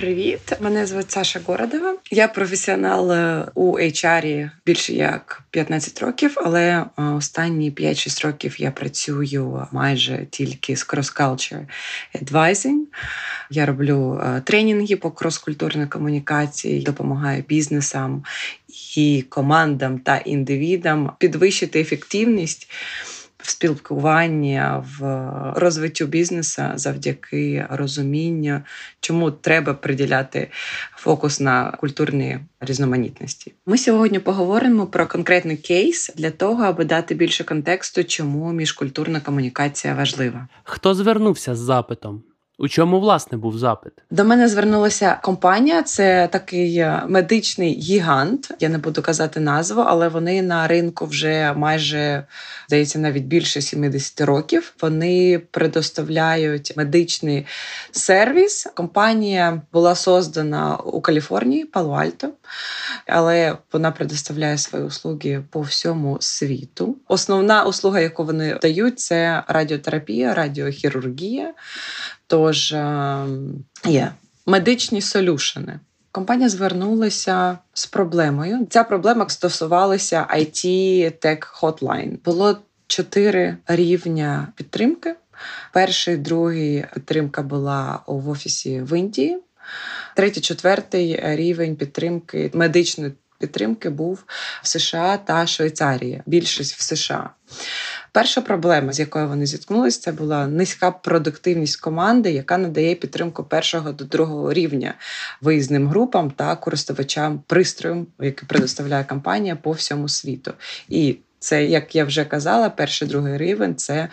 привіт! Мене звуть Саша Городова. Я професіонал е, у HR більше як 15 років, але е, останні 5-6 років я працюю майже тільки з cross-culture advising. Я роблю е, тренінги по крос-культурній комунікації, допомагаю бізнесам і командам та індивідам підвищити ефективність в спілкуванні, в розвиттю бізнесу завдяки розумінню, чому треба приділяти фокус на культурні різноманітності. Ми сьогодні поговоримо про конкретний кейс для того, аби дати більше контексту, чому міжкультурна комунікація важлива. Хто звернувся з запитом? У чому власне був запит? До мене звернулася компанія. Це такий е, медичний гігант. Я не буду казати назву, але вони на ринку вже майже здається навіть більше 70 років. Вони предоставляють медичний сервіс. Компанія була создана у Каліфорнії, Пало-Альто, але вона предоставляє свої услуги по всьому світу. Основна услуга, яку вони дають, це радіотерапія, радіохірургія. Тож ем, є медичні солюшени. Компанія звернулася з проблемою. Ця проблема стосувалася IT Tech Hotline. Було чотири рівня підтримки. Перший, другий підтримка була в офісі в Індії. Третій, четвертий рівень підтримки медичної підтримки був в США та Швейцарії. Більшість в США. Перша проблема, з якою вони зіткнулися, це була низька продуктивність команди, яка надає підтримку першого до другого рівня виїзним групам та користувачам пристроєм, який предоставляє компанія по всьому світу. І це, як я вже казала, перший другий рівень це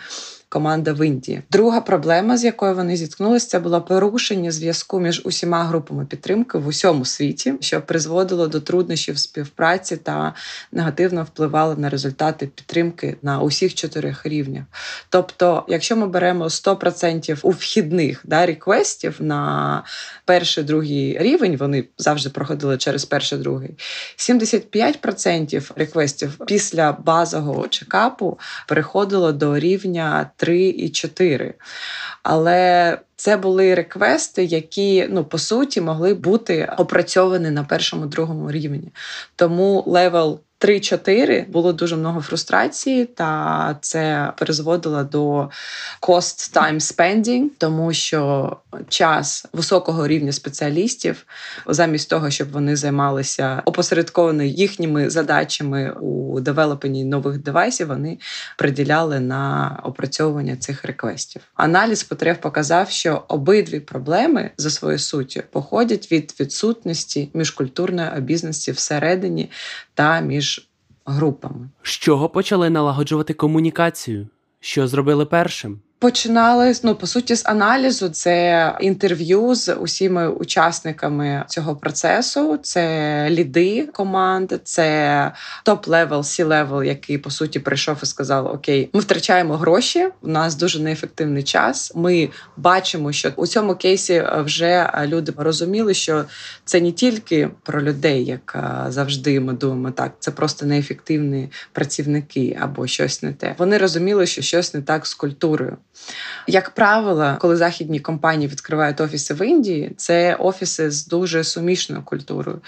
команда в Індії. Друга проблема, з якою вони зіткнулися, це було порушення зв'язку між усіма групами підтримки в усьому світі, що призводило до труднощів співпраці та негативно впливало на результати підтримки на усіх чотирьох рівнях. Тобто, якщо ми беремо 100% у вхідних да, реквестів на перший другий рівень, вони завжди проходили через перший другий, 75% requests після базового check-апу переходило до рівня 3 і 4. Але це були requests, які ну по суті могли бути опрацьовані на першому другому рівні. Тому level 3-4 було дуже много фрустрації, та це призводило до cost time spending, тому що час високого рівня спеціалістів, замість того, щоб вони займалися опосередковано їхніми задачами у девелопенні нових девайсів, вони приділяли на опрацьовування цих реквестів. Аналіз потреб показав, що обидві проблеми за своєю суттю походять від відсутності міжкультурної обізнаності всередині та між групами. З чого почали налагоджувати комунікацію? Що зробили першим? Починали ну по суті з аналізу. Це інтерв'ю з усіма учасниками цього процесу. Це ліди команди, це top-level, C-level, який по суті прийшов і сказав: Окей, ми втрачаємо гроші. У нас дуже неефективний час. Ми бачимо, що у цьому кейсі вже люди розуміли, що це не тільки про людей, як завжди ми думаємо, так це просто неефективні працівники або щось не те. Вони розуміли, що щось не так з культурою. Як правило, коли західні компанії відкривають офіси в Індії, це офіси з дуже змішаною культурою.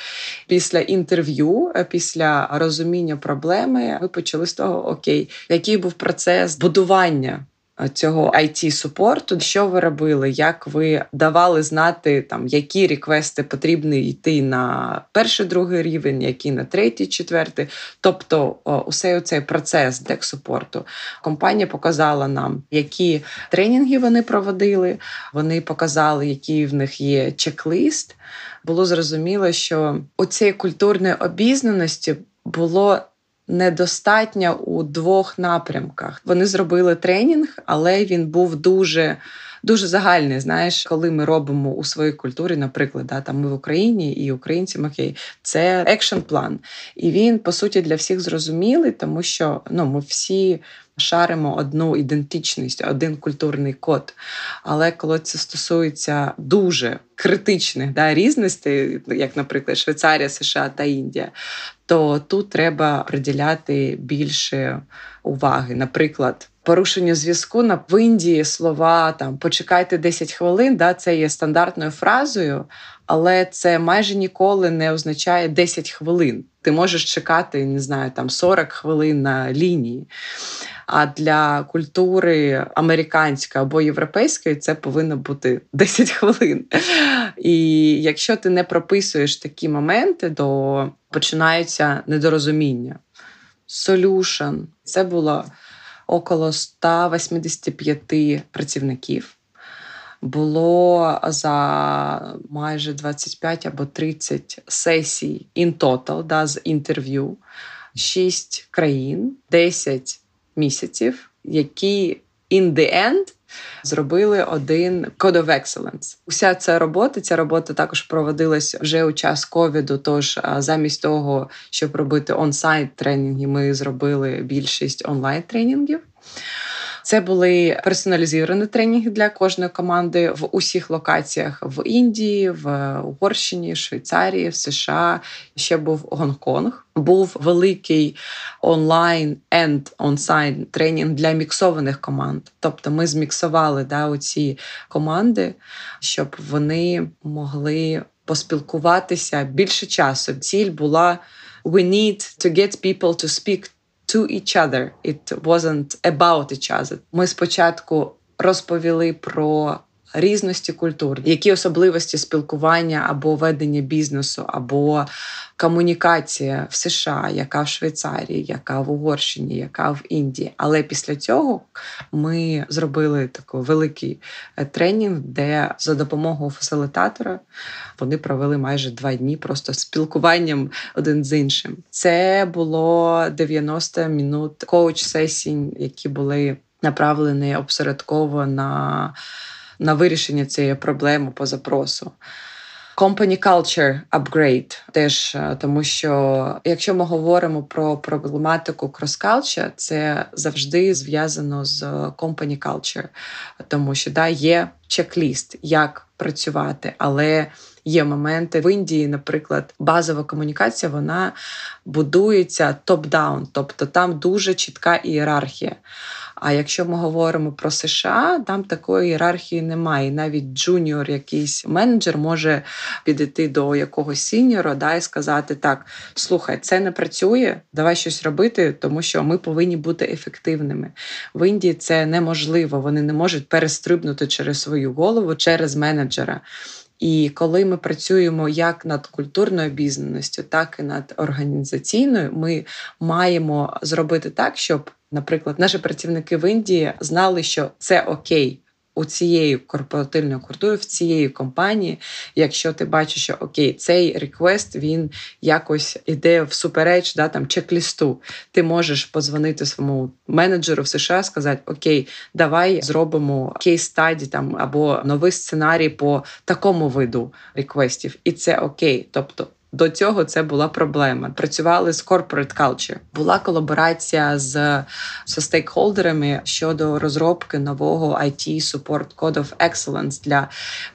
Після інтерв'ю, е, після розуміння проблеми, ми почали з того, окей, який був процес будування цього it супорту що ви робили, як ви давали знати, там які реквести потрібні йти на перший, другий рівень, які на третій, четвертий. Тобто, усе цей процес дек-супорту. Компанія показала нам, які тренінги вони проводили. Вони показали, який в них є чек-лист. Було зрозуміло, що у цієї культурної обізнаності було недостатня у двох напрямках. Вони зробили тренінг, але він був дуже. Дуже загальний, знаєш, коли ми робимо у своїй культурі, наприклад, да, там ми в Україні і українці окей, це екшн план. І він, по суті, для всіх зрозумілий, тому що ну, ми всі шаримо одну ідентичність, один культурний код. Але коли це стосується дуже критичних да, різностей, як, наприклад, Швейцарія, США та Індія, то тут треба приділяти більше уваги. Наприклад, порушення зв'язку на в Індії слова там почекайте 10 хвилин. Да, Це є стандартною фразою, але це майже ніколи не означає 10 хвилин. Ти можеш чекати, не знаю, там 40 хвилин на лінії. А для культури американської або європейської це повинно бути 10 хвилин. І якщо ти не прописуєш такі моменти, то починаються недорозуміння. Solution – це було около 185 працівників. Було за майже 25 або 30 сесій in total, да, з інтерв'ю, 6 країн, 10 місяців, які in the end зробили один Code of Excellence. Уся ця робота, ця робота також проводилась вже у час ковіду. Тож замість того, щоб робити онсайт тренінги, ми зробили більшість онлайн тренінгів. Це були персоналізовані тренінги для кожної команди в усіх локаціях в Індії, в Угорщині, Швейцарії, в США. Ще був Гонконг. Був великий онлайн and on тренінг для міксованих команд. Тобто ми зміксували да, оці команди, щоб вони могли поспілкуватися більше часу. Ціль була we need to get people to speak to each other. It wasn't about each other. Ми спочатку розповіли про різності культур, які особливості спілкування або ведення бізнесу, або комунікація в США, яка в Швейцарії, яка в Угорщині, яка в Індії. Але після цього ми зробили такий великий е, тренінг, де за допомогою фасилитатора вони провели майже два дні просто спілкуванням один з іншим. Це було 90 минут коуч-сесій, які були направлені обсередково на на вирішення цієї проблеми по запросу. Company culture upgrade теж е, тому, що якщо ми говоримо про проблематику cross-culture, це завжди зв'язано з company culture, тому що да, є чек-ліст, як працювати, але є моменти в Індії, наприклад, базова комунікація вона будується top-down, тобто там дуже чітка ієрархія. А якщо ми говоримо про США, там такої ієрархії немає. навіть джуніор, якийсь менеджер може підійти до якогось сіньора да, і сказати: так, слухай, це не працює, давай щось робити, тому що ми повинні бути ефективними. В Індії це неможливо. Вони не можуть перестрибнути через свою голову, через менеджера. І коли ми працюємо як над культурною бізнесістю, так і над організаційною, ми маємо зробити так, щоб Наприклад, наші працівники в Індії знали, що це окей. У цієї корпоративної культури, в цієї компанії, якщо ти бачиш, що окей, цей реквест він якось іде всупереч да, там, чек-лісту, ти можеш позвонити своєму менеджеру в США, сказати: Окей, давай зробимо кейс стаді там або новий сценарій по такому виду реквестів, і це окей. Тобто до цього це була проблема. Працювали з corporate culture. Була колаборація з з стейкхолдерами щодо розробки нового IT Support Code of Excellence для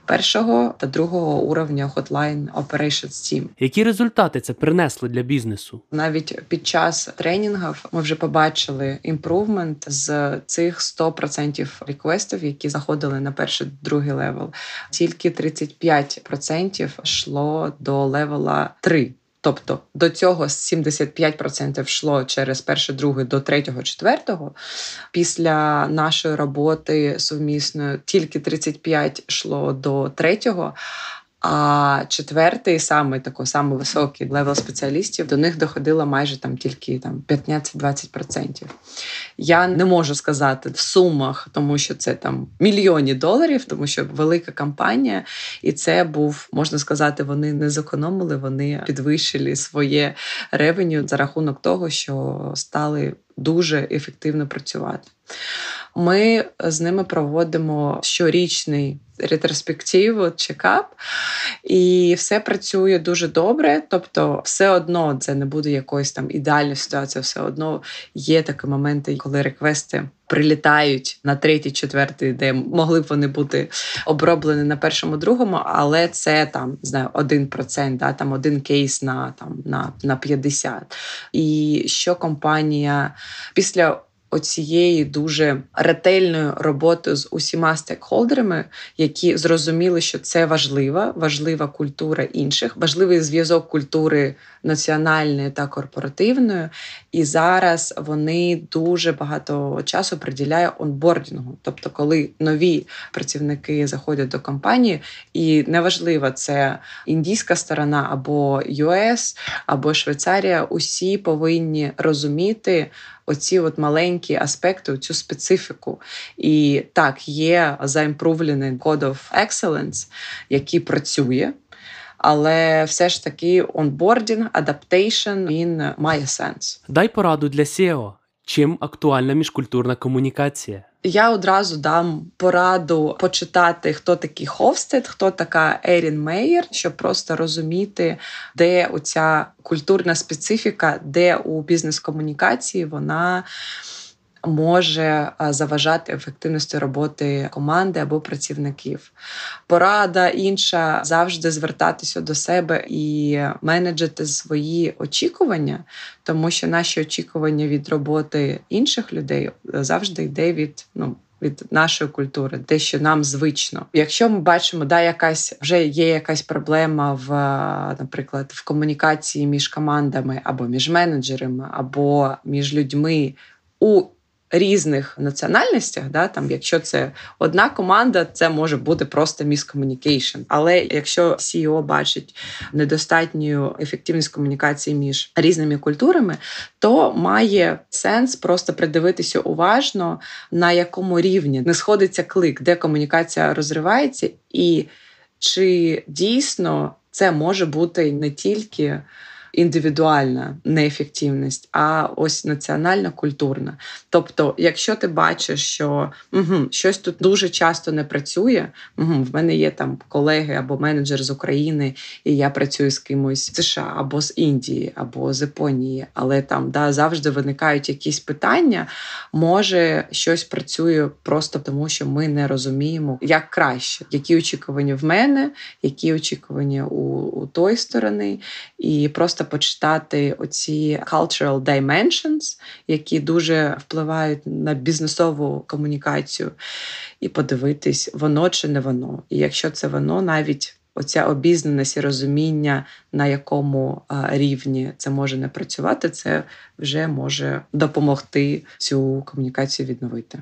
першого та другого уровня Hotline Operations Team. Які результати це принесли для бізнесу? Навіть під час тренінгів ми вже побачили improvement з цих 100% request ів, які заходили на перший другий level. Тільки 35% йшло до level а 3. Тобто до цього 75% йшло через перше, друге до третього, четвертого. Після нашої роботи сумісної тільки 35 йшло до третього. А четвертий, саме такий самий високий level спеціалістів, до них доходило майже там тільки там 15-20%. Я не можу сказати в сумах, тому що це там мільйони доларів, тому що велика компанія, і це був, можна сказати, вони не зекономили, вони підвищили своє ревеню за рахунок того, що стали дуже ефективно працювати. Ми з ними проводимо щорічний ретроспективу, чекап, і все працює дуже добре. Тобто, все одно це не буде якоюсь там ідеальною ситуацією, все одно є такі моменти, коли реквести. Прилітають на третій, четвертий, де могли б вони бути оброблені на першому, другому, але це там знаю, один процент, да, там один кейс на там на, на 50. І що компанія після оцієї дуже ретельної роботи з усіма стейкхолдерами, які зрозуміли, що це важлива, важлива культура інших, важливий зв'язок культури національної та корпоративної. І зараз вони дуже багато часу приділяють онбордінгу. Тобто, коли нові працівники заходять до компанії, і неважливо, це індійська сторона або US, або Швейцарія, усі повинні розуміти оці от маленькі аспекти, цю специфіку. І так, є за improve лений Code of Excellence, який працює. Але все ж таки onboarding, adaptation він має сенс. Дай пораду для CEO. Чим актуальна міжкультурна комунікація? Я одразу дам пораду почитати, хто такий Ховстед, хто така Ерін Мейєр, щоб просто розуміти, де оця культурна специфіка, де у бізнес-комунікації вона може заважати ефективності роботи команди або працівників. Порада інша завжди звертатися до себе і менеджити свої очікування, тому що наші очікування від роботи інших людей завжди йде від ну. Від нашої культури, те, що нам звично. Якщо ми бачимо, да, якась вже є якась проблема в, наприклад, в комунікації між командами або між менеджерами, або між людьми у різних національностях, да, там, якщо це одна команда, це може бути просто miscommunication. Але якщо CEO бачить недостатню ефективність комунікації між різними культурами, то має сенс просто придивитися уважно, на якому рівні не сходиться click, де комунікація розривається, і чи дійсно це може бути не тільки індивідуальна неефективність, а ось національна культурна. Тобто, якщо ти бачиш, що угу, щось тут дуже часто не працює, угу, в мене є там колеги або менеджер з України, і я працюю з кимось з США або з Індії, або з Японії, але там да, завжди виникають якісь питання, може щось працює просто тому, що ми не розуміємо, як краще, які очікування в мене, які очікування у, у той сторони, і почитати оці cultural dimensions, які дуже впливають на бізнесову комунікацію, і подивитись, воно чи не воно. І якщо це воно, навіть оця обізнаність і розуміння, на якому рівні це може не працювати, це вже може допомогти цю комунікацію відновити.